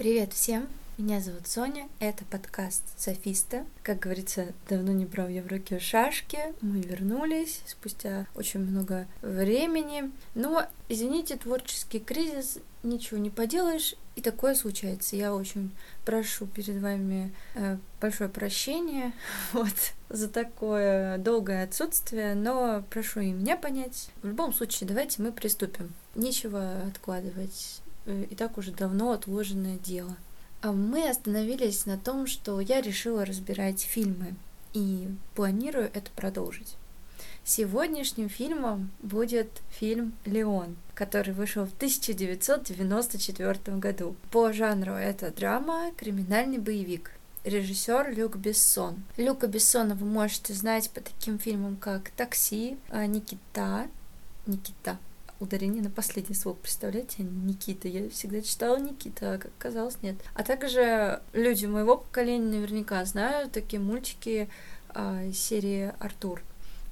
Привет всем! Меня зовут Соня, это подкаст Софиста. Как говорится, давно не брал я в руки шашки, мы вернулись спустя очень много времени. Но, извините, творческий кризис, ничего не поделаешь, и такое случается. Я очень прошу перед вами э, большое прощение вот, за такое долгое отсутствие, но прошу и меня понять. В любом случае, давайте мы приступим. Нечего откладывать э, и так уже давно отложенное дело. А мы остановились на том, что я решила разбирать фильмы и планирую это продолжить. Сегодняшним фильмом будет фильм «Леон», который вышел в 1994 году. По жанру это драма, криминальный боевик. Режиссер Люк Бессон. Люка Бессона вы можете знать по таким фильмам, как «Такси», а, «Никита», «Никита», ударение на последний слог, представляете? Никита. Я всегда читала Никита, а как оказалось, нет. А также люди моего поколения наверняка знают такие мультики э, серии Артур.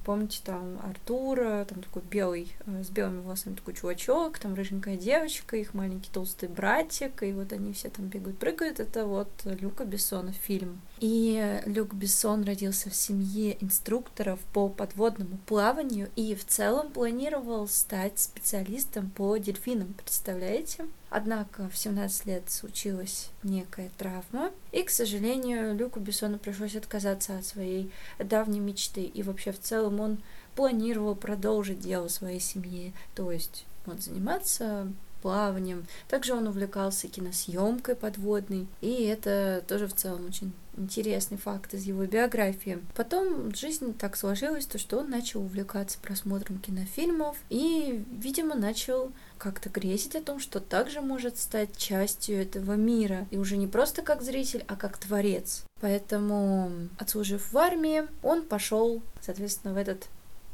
Помните, там Артура, там такой белый, э, с белыми волосами такой чувачок, там рыженькая девочка, их маленький толстый братик, и вот они все там бегают, прыгают. Это вот Люка Бессона фильм. И Люк Бессон родился в семье инструкторов по подводному плаванию и в целом планировал стать специалистом по дельфинам, представляете? Однако в 17 лет случилась некая травма, и, к сожалению, Люку Бессону пришлось отказаться от своей давней мечты, и вообще в целом он планировал продолжить дело своей семьи, то есть вот заниматься плаванием. Также он увлекался киносъемкой подводной, и это тоже в целом очень интересный факт из его биографии. Потом жизнь так сложилась, то что он начал увлекаться просмотром кинофильмов и, видимо, начал как-то грезить о том, что также может стать частью этого мира. И уже не просто как зритель, а как творец. Поэтому, отслужив в армии, он пошел, соответственно, в этот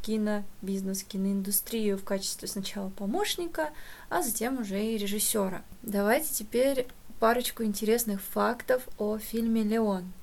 кинобизнес, киноиндустрию в качестве сначала помощника, а затем уже и режиссера. Давайте теперь парочку интересных фактов о фильме «Леон».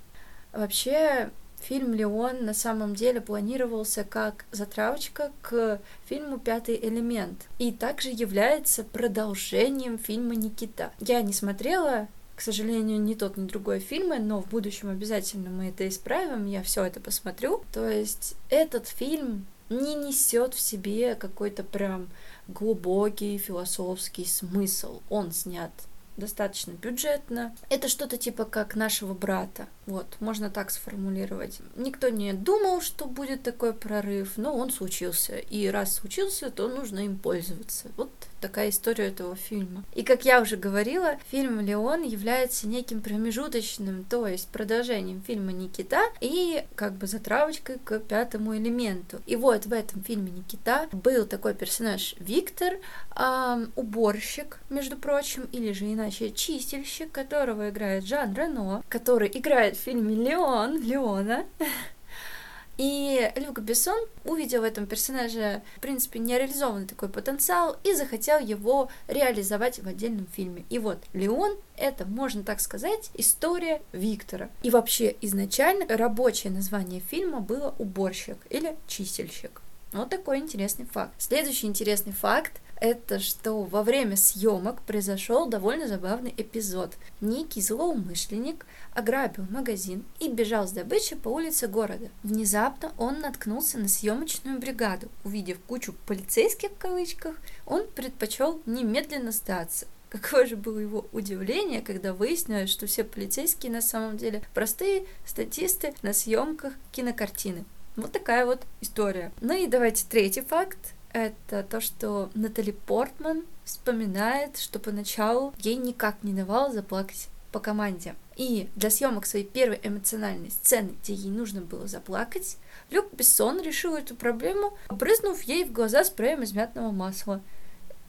Вообще, фильм «Леон» на самом деле планировался как затравочка к фильму «Пятый элемент» и также является продолжением фильма «Никита». Я не смотрела к сожалению, ни тот, ни другой фильмы, но в будущем обязательно мы это исправим, я все это посмотрю. То есть этот фильм не несет в себе какой-то прям глубокий философский смысл. Он снят достаточно бюджетно. Это что-то типа как нашего брата. Вот, можно так сформулировать. Никто не думал, что будет такой прорыв, но он случился. И раз случился, то нужно им пользоваться. Вот такая история этого фильма. И как я уже говорила, фильм «Леон» является неким промежуточным, то есть продолжением фильма «Никита» и как бы затравочкой к пятому элементу. И вот в этом фильме «Никита» был такой персонаж Виктор, эм, уборщик, между прочим, или же иначе чистильщик, которого играет Жан Рено, который играет в фильме «Леон», Леона, и Люк Бессон увидел в этом персонаже, в принципе, нереализованный такой потенциал и захотел его реализовать в отдельном фильме. И вот Леон — это, можно так сказать, история Виктора. И вообще изначально рабочее название фильма было «Уборщик» или «Чистильщик». Вот такой интересный факт. Следующий интересный факт это что во время съемок произошел довольно забавный эпизод. Некий злоумышленник ограбил магазин и бежал с добычей по улице города. Внезапно он наткнулся на съемочную бригаду. Увидев кучу полицейских в кавычках, он предпочел немедленно сдаться. Какое же было его удивление, когда выяснилось, что все полицейские на самом деле простые статисты на съемках кинокартины. Вот такая вот история. Ну и давайте третий факт. Это то, что Натали Портман вспоминает, что поначалу ей никак не давал заплакать по команде. И для съемок своей первой эмоциональной сцены, где ей нужно было заплакать, Люк Бессон решил эту проблему, брызнув ей в глаза спреем из мятного масла.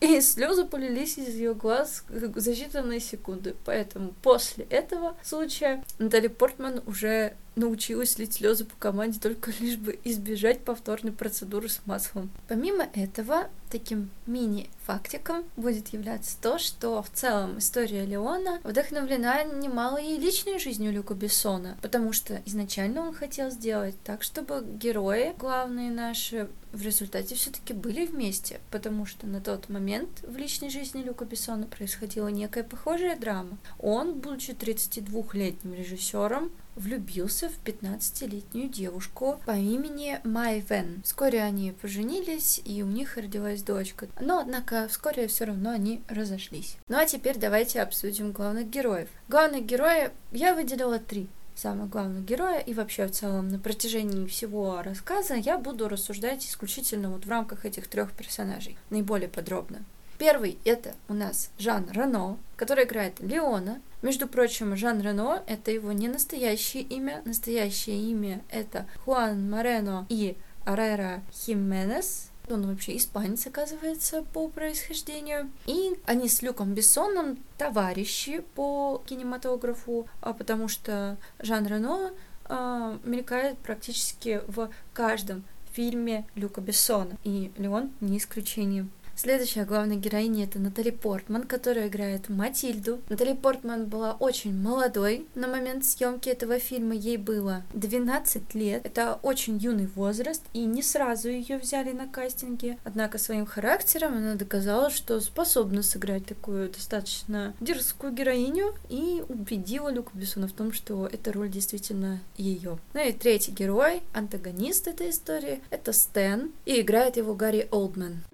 И слезы полились из ее глаз за считанные секунды. Поэтому после этого случая Натали Портман уже научилась лить слезы по команде только лишь бы избежать повторной процедуры с маслом. Помимо этого, таким мини-фактиком будет являться то, что в целом история Леона вдохновлена немалой личной жизнью Люка Бессона, потому что изначально он хотел сделать так, чтобы герои, главные наши, в результате все-таки были вместе, потому что на тот момент в личной жизни Люка Бессона происходила некая похожая драма. Он, будучи 32-летним режиссером, влюбился в 15-летнюю девушку по имени Май Вен. Вскоре они поженились, и у них родилась дочка. Но, однако, вскоре все равно они разошлись. Ну а теперь давайте обсудим главных героев. Главных героев я выделила три самых главных героя и вообще в целом на протяжении всего рассказа я буду рассуждать исключительно вот в рамках этих трех персонажей, наиболее подробно. Первый это у нас Жан Рено, который играет Леона. Между прочим, Жан Рено — это его не настоящее имя. Настоящее имя — это Хуан Морено и Арера Хименес. Он вообще испанец, оказывается, по происхождению. И они с Люком Бессоном товарищи по кинематографу, а потому что Жан Рено э, мелькает практически в каждом фильме Люка Бессона. И Леон не исключение. Следующая главная героиня это Натали Портман, которая играет Матильду. Натали Портман была очень молодой на момент съемки этого фильма. Ей было 12 лет. Это очень юный возраст, и не сразу ее взяли на кастинге. Однако своим характером она доказала, что способна сыграть такую достаточно дерзкую героиню и убедила Люка Бессона в том, что эта роль действительно ее. Ну и третий герой, антагонист этой истории, это Стэн, и играет его Гарри Олдман.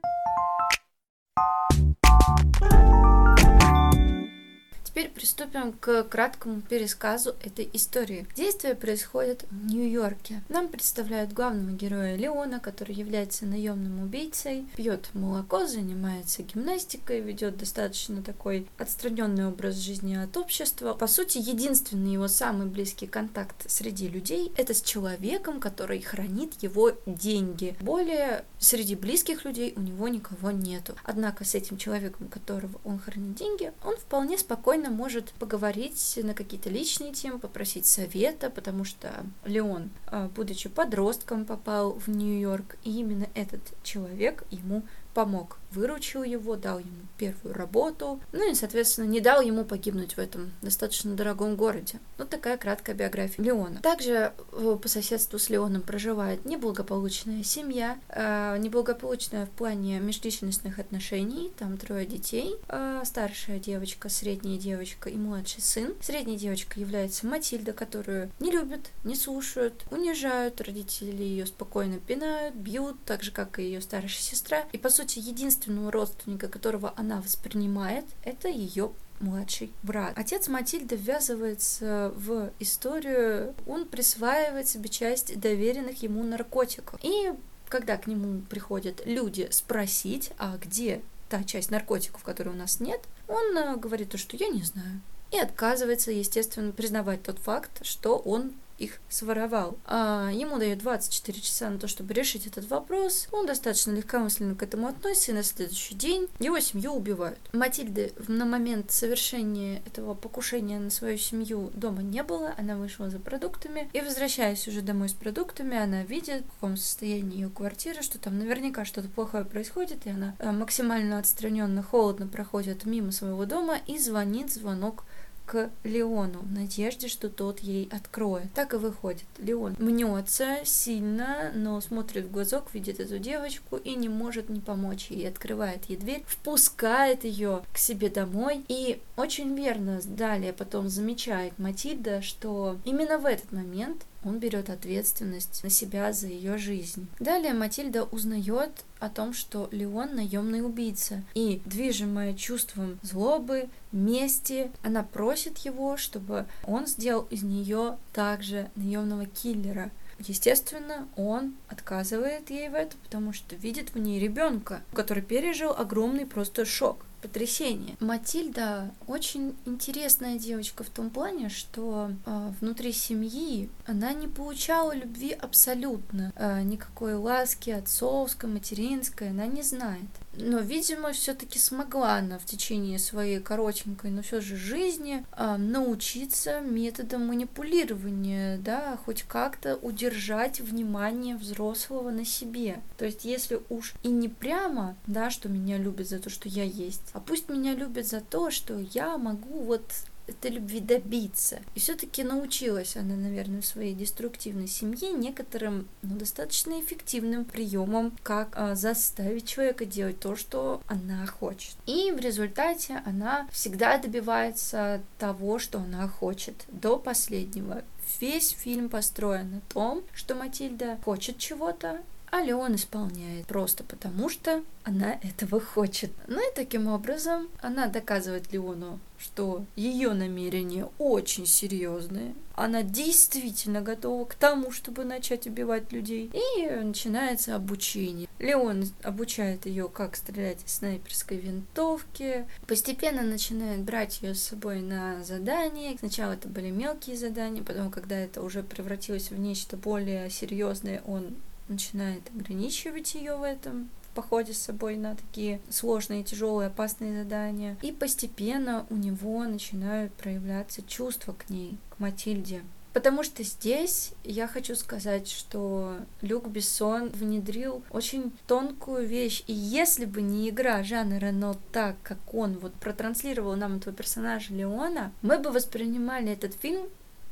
Приступим к краткому пересказу этой истории. Действие происходит в Нью-Йорке. Нам представляют главного героя Леона, который является наемным убийцей, пьет молоко, занимается гимнастикой, ведет достаточно такой отстраненный образ жизни от общества. По сути, единственный его самый близкий контакт среди людей это с человеком, который хранит его деньги. Более среди близких людей у него никого нету. Однако с этим человеком, которого он хранит деньги, он вполне спокойно спокойно может поговорить на какие-то личные темы, попросить совета, потому что Леон, а, будучи подростком, попал в Нью-Йорк, и именно этот человек ему помог, выручил его, дал ему первую работу, ну и, соответственно, не дал ему погибнуть в этом достаточно дорогом городе. Вот такая краткая биография Леона. Также э, по соседству с Леоном проживает неблагополучная семья, э, неблагополучная в плане межличностных отношений, там трое детей, э, старшая девочка, средняя девочка и младший сын. Средняя девочка является Матильда, которую не любят, не слушают, унижают, родители ее спокойно пинают, бьют, так же, как и ее старшая сестра. И, по сути, единственного родственника, которого она воспринимает, это ее младший брат. Отец Матильды ввязывается в историю, он присваивает себе часть доверенных ему наркотиков. И когда к нему приходят люди спросить, а где та часть наркотиков, которой у нас нет, он э, говорит, что я не знаю. И отказывается, естественно, признавать тот факт, что он их своровал. А ему дают 24 часа на то, чтобы решить этот вопрос. Он достаточно легкомысленно к этому относится, и на следующий день его семью убивают. Матильды на момент совершения этого покушения на свою семью дома не было, она вышла за продуктами, и возвращаясь уже домой с продуктами, она видит, в каком состоянии ее квартира, что там наверняка что-то плохое происходит, и она э, максимально отстраненно, холодно проходит мимо своего дома и звонит звонок к Леону в надежде, что тот ей откроет. Так и выходит. Леон мнется сильно, но смотрит в глазок, видит эту девочку и не может не помочь ей. Открывает ей дверь, впускает ее к себе домой. И очень верно далее потом замечает Матильда, что именно в этот момент он берет ответственность на себя за ее жизнь. Далее Матильда узнает о том, что Леон наемный убийца. И, движимая чувством злобы, мести, она просит его, чтобы он сделал из нее также наемного киллера. Естественно, он отказывает ей в этом, потому что видит в ней ребенка, который пережил огромный просто шок потрясение. Матильда очень интересная девочка в том плане, что э, внутри семьи она не получала любви абсолютно. Э, никакой ласки отцовской, материнской она не знает. Но, видимо, все-таки смогла она в течение своей коротенькой, но все же жизни э, научиться методом манипулирования, да, хоть как-то удержать внимание взрослого на себе. То есть, если уж и не прямо, да, что меня любят за то, что я есть, а пусть меня любят за то, что я могу вот этой любви добиться. И все-таки научилась она, наверное, в своей деструктивной семье некоторым ну, достаточно эффективным приемом, как а, заставить человека делать то, что она хочет. И в результате она всегда добивается того, что она хочет до последнего. Весь фильм построен на том, что Матильда хочет чего-то, а Леон исполняет просто потому, что она этого хочет. Ну и таким образом она доказывает Леону, что ее намерения очень серьезные. Она действительно готова к тому, чтобы начать убивать людей. И начинается обучение. Леон обучает ее, как стрелять из снайперской винтовки. Постепенно начинает брать ее с собой на задания. Сначала это были мелкие задания, потом, когда это уже превратилось в нечто более серьезное, он начинает ограничивать ее в этом в походе с собой на такие сложные, тяжелые, опасные задания. И постепенно у него начинают проявляться чувства к ней, к Матильде. Потому что здесь я хочу сказать, что Люк Бессон внедрил очень тонкую вещь. И если бы не игра Жана Рено так, как он вот протранслировал нам этого персонажа Леона, мы бы воспринимали этот фильм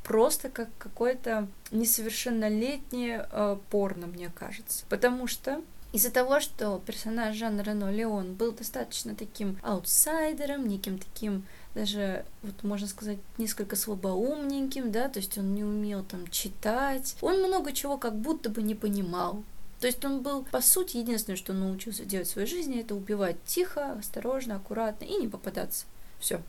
просто как какое-то несовершеннолетнее э, порно, мне кажется. Потому что из-за того, что персонаж Жана Рено Леон был достаточно таким аутсайдером, неким таким даже, вот можно сказать, несколько слабоумненьким, да, то есть он не умел там читать, он много чего как будто бы не понимал. То есть он был, по сути, единственное, что он научился делать в своей жизни, это убивать тихо, осторожно, аккуратно и не попадаться. Все.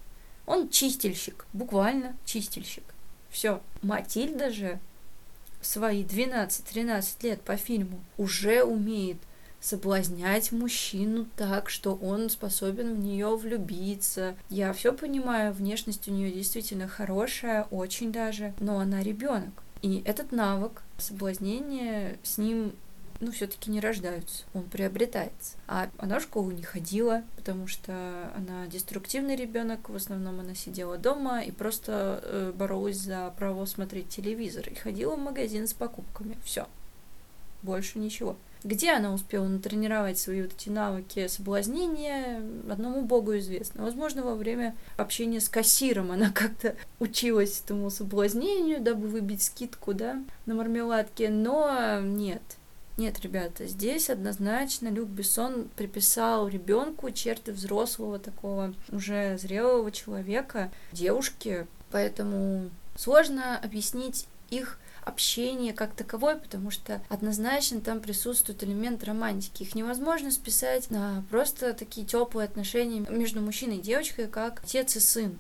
Он чистильщик, буквально чистильщик. Все. Матильда же в свои 12-13 лет по фильму уже умеет соблазнять мужчину так, что он способен в нее влюбиться. Я все понимаю, внешность у нее действительно хорошая, очень даже, но она ребенок. И этот навык соблазнения с ним ну, все-таки не рождаются, он приобретается. А она в школу не ходила, потому что она деструктивный ребенок, в основном она сидела дома и просто э, боролась за право смотреть телевизор и ходила в магазин с покупками. Все. Больше ничего. Где она успела натренировать свои вот эти навыки соблазнения, одному богу известно. Возможно, во время общения с кассиром она как-то училась этому соблазнению, дабы выбить скидку, да, на мармеладке, но нет, нет, ребята, здесь однозначно Люк Бессон приписал ребенку черты взрослого такого уже зрелого человека, девушки, поэтому сложно объяснить их общение как таковое, потому что однозначно там присутствует элемент романтики. Их невозможно списать на просто такие теплые отношения между мужчиной и девочкой, как отец и сын.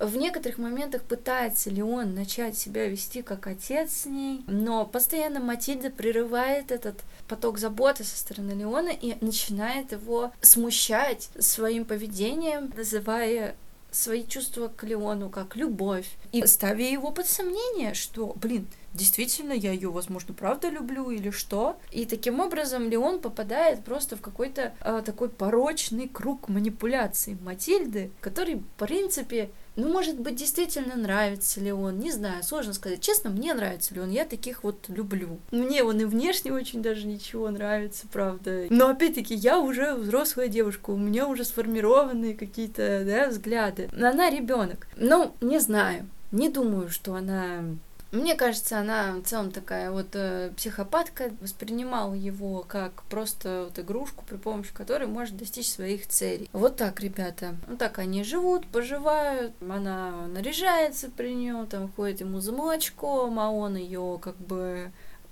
В некоторых моментах пытается ли он начать себя вести как отец с ней, но постоянно Матильда прерывает этот поток заботы со стороны Леона и начинает его смущать своим поведением, называя свои чувства к Леону как любовь и ставя его под сомнение, что, блин, действительно я ее, возможно, правда люблю или что. И таким образом Леон попадает просто в какой-то э, такой порочный круг манипуляций Матильды, который, в принципе, ну, может быть, действительно нравится ли он, не знаю, сложно сказать. Честно, мне нравится ли он, я таких вот люблю. Мне он и внешне очень даже ничего нравится, правда. Но, опять-таки, я уже взрослая девушка, у меня уже сформированные какие-то, да, взгляды. Она ребенок. Ну, не знаю. Не думаю, что она мне кажется, она в целом такая вот э, психопатка, воспринимала его как просто вот игрушку, при помощи которой может достичь своих целей. Вот так, ребята. Вот так они живут, поживают, она наряжается при нем, там ходит ему за молочком, а он ее как бы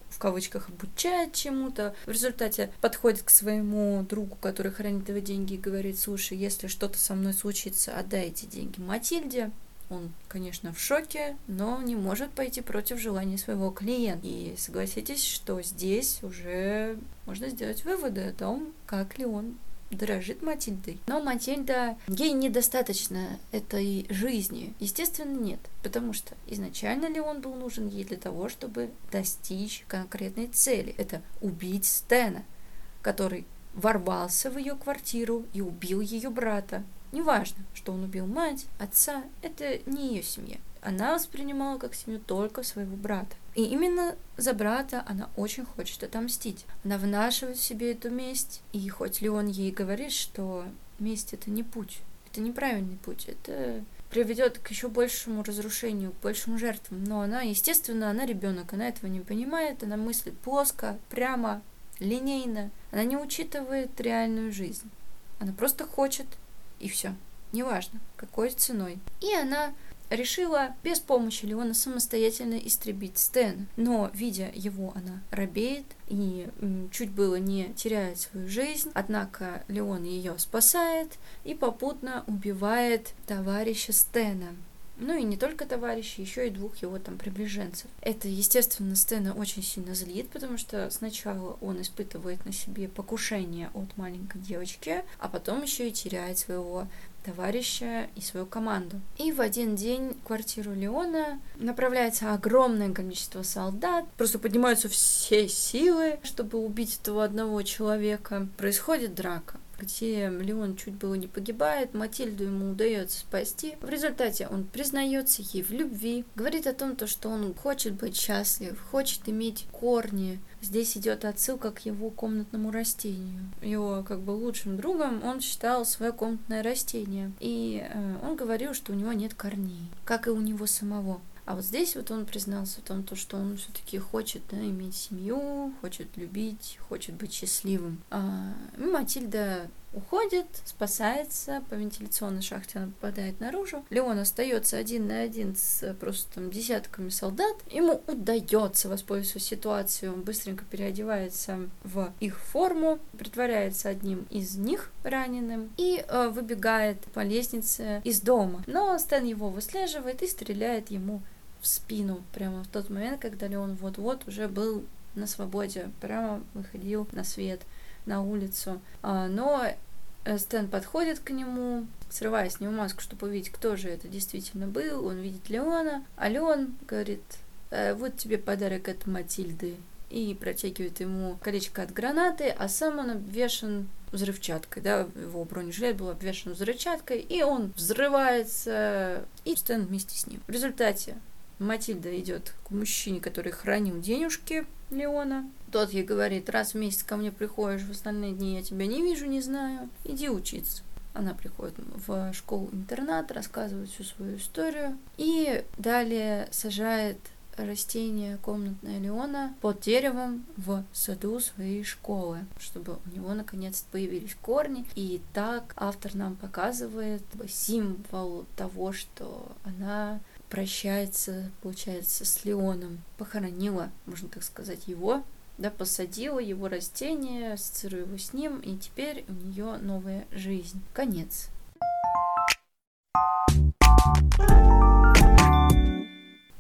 в кавычках обучает чему-то. В результате подходит к своему другу, который хранит его деньги, и говорит, слушай, если что-то со мной случится, отдай эти деньги Матильде. Он, конечно, в шоке, но не может пойти против желания своего клиента. И согласитесь, что здесь уже можно сделать выводы о том, как ли он дорожит Матильдой. Но Матильда, ей недостаточно этой жизни. Естественно, нет. Потому что изначально ли он был нужен ей для того, чтобы достичь конкретной цели. Это убить Стена, который ворвался в ее квартиру и убил ее брата. Неважно, что он убил мать, отца, это не ее семья. Она воспринимала как семью только своего брата. И именно за брата она очень хочет отомстить. Она вынашивает в себе эту месть, и хоть ли он ей говорит, что месть это не путь, это неправильный путь, это приведет к еще большему разрушению, к большим жертвам. Но она, естественно, она ребенок, она этого не понимает, она мыслит плоско, прямо, линейно. Она не учитывает реальную жизнь. Она просто хочет, и все. Неважно, какой ценой. И она решила без помощи Леона самостоятельно истребить Стэна. Но, видя его, она робеет и чуть было не теряет свою жизнь. Однако Леон ее спасает и попутно убивает товарища Стэна. Ну и не только товарищи, еще и двух его там приближенцев. Это, естественно, Стэна очень сильно злит, потому что сначала он испытывает на себе покушение от маленькой девочки, а потом еще и теряет своего товарища и свою команду. И в один день в квартиру Леона направляется огромное количество солдат, просто поднимаются все силы, чтобы убить этого одного человека. Происходит драка где Леон чуть было не погибает, Матильду ему удается спасти. В результате он признается ей в любви, говорит о том, то, что он хочет быть счастлив, хочет иметь корни. Здесь идет отсылка к его комнатному растению. Его как бы лучшим другом он считал свое комнатное растение. И э, он говорил, что у него нет корней, как и у него самого. А вот здесь вот он признался в том, то, что он все-таки хочет да, иметь семью, хочет любить, хочет быть счастливым. А Матильда уходит, спасается, по вентиляционной шахте она попадает наружу. Леон остается один на один с просто там десятками солдат. Ему удается воспользоваться ситуацией, он быстренько переодевается в их форму, притворяется одним из них раненым и э, выбегает по лестнице из дома. Но Стэн его выслеживает и стреляет ему в спину прямо в тот момент, когда Леон вот-вот уже был на свободе, прямо выходил на свет, на улицу. А, но э, Стэн подходит к нему, срывая с него маску, чтобы увидеть, кто же это действительно был. Он видит Леона, а Леон говорит, «Э, вот тебе подарок от Матильды. И протягивает ему колечко от гранаты, а сам он обвешен взрывчаткой, да, его бронежилет был обвешен взрывчаткой, и он взрывается, и Стэн вместе с ним. В результате Матильда идет к мужчине, который хранил денежки Леона. Тот ей говорит, раз в месяц ко мне приходишь, в остальные дни я тебя не вижу, не знаю, иди учиться. Она приходит в школу-интернат, рассказывает всю свою историю и далее сажает растение комнатное Леона под деревом в саду своей школы, чтобы у него наконец появились корни. И так автор нам показывает символ того, что она прощается, получается, с Леоном, похоронила, можно так сказать, его, да, посадила его растение, ассоциируя его с ним, и теперь у нее новая жизнь. Конец.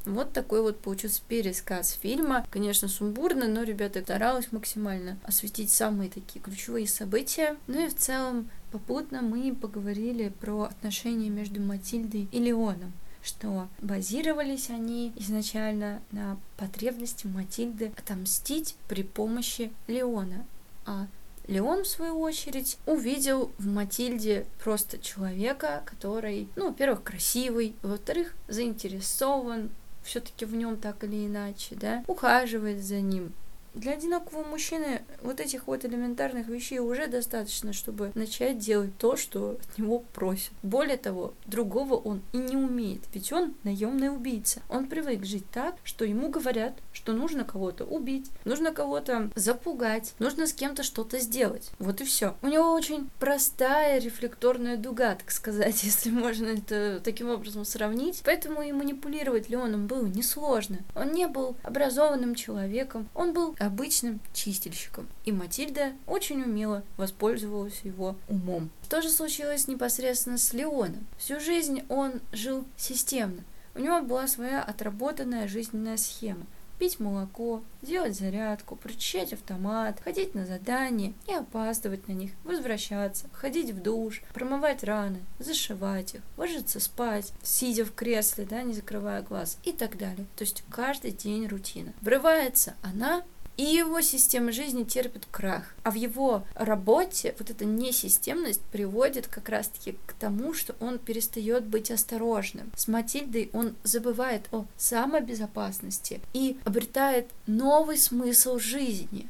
Вот такой вот получился пересказ фильма. Конечно, сумбурно, но ребята старалась максимально осветить самые такие ключевые события. Ну и в целом попутно мы поговорили про отношения между Матильдой и Леоном что базировались они изначально на потребности Матильды отомстить при помощи Леона. А Леон, в свою очередь, увидел в Матильде просто человека, который, ну, во-первых, красивый, во-вторых, заинтересован все-таки в нем так или иначе, да, ухаживает за ним, для одинокого мужчины вот этих вот элементарных вещей уже достаточно, чтобы начать делать то, что от него просят. Более того, другого он и не умеет, ведь он наемный убийца. Он привык жить так, что ему говорят, что нужно кого-то убить, нужно кого-то запугать, нужно с кем-то что-то сделать. Вот и все. У него очень простая рефлекторная дуга, так сказать, если можно это таким образом сравнить. Поэтому и манипулировать Леоном было несложно. Он не был образованным человеком, он был обычным чистильщиком. И Матильда очень умело воспользовалась его умом. Что же случилось непосредственно с Леоном? Всю жизнь он жил системно. У него была своя отработанная жизненная схема пить молоко, делать зарядку, прочищать автомат, ходить на задания и опаздывать на них, возвращаться, ходить в душ, промывать раны, зашивать их, ложиться спать, сидя в кресле, да, не закрывая глаз и так далее. То есть каждый день рутина. Врывается она и его система жизни терпит крах. А в его работе вот эта несистемность приводит как раз-таки к тому, что он перестает быть осторожным. С Матильдой он забывает о самобезопасности и обретает новый смысл жизни.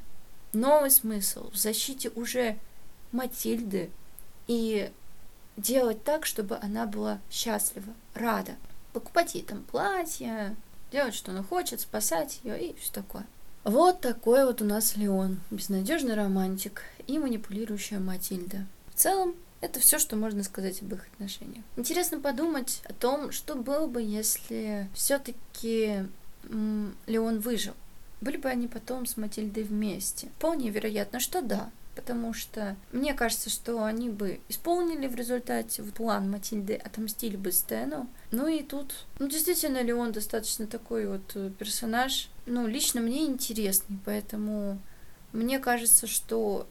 Новый смысл в защите уже Матильды и делать так, чтобы она была счастлива, рада. Покупать ей там платье, делать, что она хочет, спасать ее и все такое. Вот такой вот у нас Леон, безнадежный романтик и манипулирующая Матильда. В целом, это все, что можно сказать об их отношениях. Интересно подумать о том, что было бы, если все-таки Леон выжил. Были бы они потом с Матильдой вместе? Вполне вероятно, что да потому что мне кажется, что они бы исполнили в результате план Матильды, отомстили бы Стэну. Ну и тут, ну действительно ли он достаточно такой вот э, персонаж, ну лично мне интересный, поэтому мне кажется, что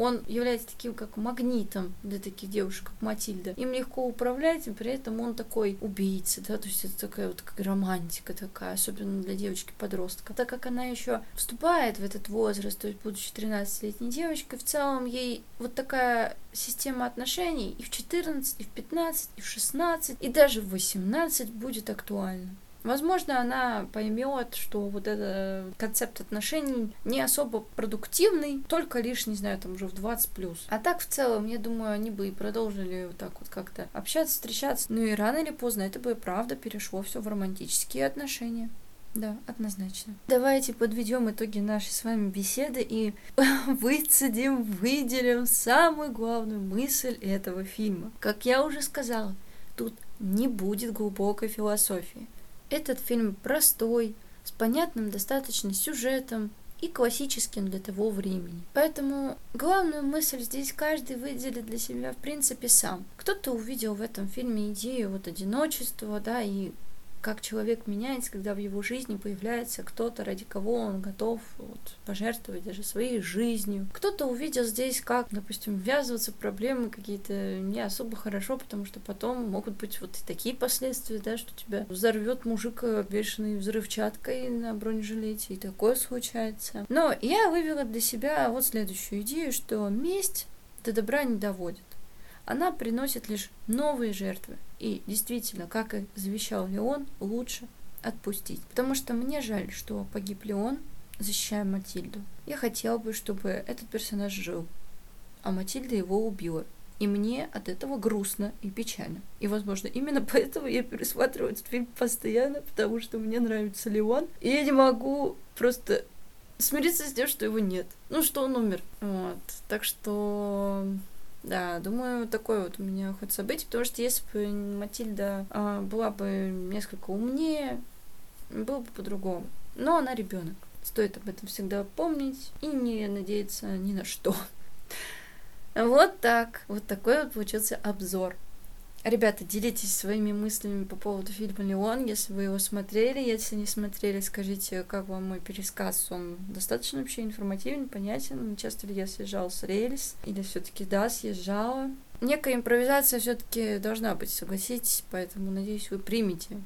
он является таким как магнитом для таких девушек, как Матильда. Им легко управлять, и при этом он такой убийца, да, то есть это такая вот как романтика такая, особенно для девочки-подростка. Так как она еще вступает в этот возраст, то есть будучи 13-летней девочкой, в целом ей вот такая система отношений и в 14, и в 15, и в 16, и даже в 18 будет актуальна. Возможно, она поймет, что вот этот концепт отношений не особо продуктивный, только лишь, не знаю, там уже в 20 плюс. А так в целом, я думаю, они бы и продолжили вот так вот как-то общаться, встречаться. Ну и рано или поздно это бы правда перешло все в романтические отношения. Да, однозначно. Давайте подведем итоги нашей с вами беседы и выцедим, выделим самую главную мысль этого фильма. Как я уже сказала, тут не будет глубокой философии. Этот фильм простой, с понятным достаточно сюжетом и классическим для того времени. Поэтому главную мысль здесь каждый выделит для себя в принципе сам. Кто-то увидел в этом фильме идею вот одиночества, да, и как человек меняется, когда в его жизни появляется кто-то, ради кого он готов вот, пожертвовать даже своей жизнью. Кто-то увидел здесь, как, допустим, ввязываться в проблемы какие-то не особо хорошо, потому что потом могут быть вот и такие последствия, да, что тебя взорвет мужик бешеной взрывчаткой на бронежилете, и такое случается. Но я вывела для себя вот следующую идею, что месть до добра не доводит. Она приносит лишь новые жертвы, и действительно, как и завещал Леон, лучше отпустить. Потому что мне жаль, что погиб Леон, защищая Матильду. Я хотела бы, чтобы этот персонаж жил, а Матильда его убила. И мне от этого грустно и печально. И, возможно, именно поэтому я пересматриваю этот фильм постоянно, потому что мне нравится Леон. И я не могу просто смириться с тем, что его нет. Ну, что он умер. Вот. Так что да, думаю, такое вот у меня хоть событие, потому что если бы Матильда а, была бы несколько умнее, было бы по-другому. Но она ребенок. Стоит об этом всегда помнить и не надеяться ни на что. Вот так. Вот такой вот получился обзор. Ребята, делитесь своими мыслями по поводу фильма «Леон», если вы его смотрели. Если не смотрели, скажите, как вам мой пересказ. Он достаточно вообще информативен, понятен. Часто ли я съезжал с рельс? Или все таки да, съезжала? Некая импровизация все таки должна быть, согласитесь. Поэтому, надеюсь, вы примете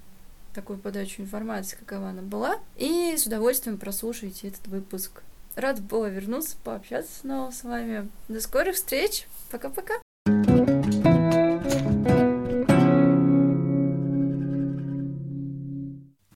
такую подачу информации, какова она была. И с удовольствием прослушаете этот выпуск. Рад была вернуться, пообщаться снова с вами. До скорых встреч. Пока-пока.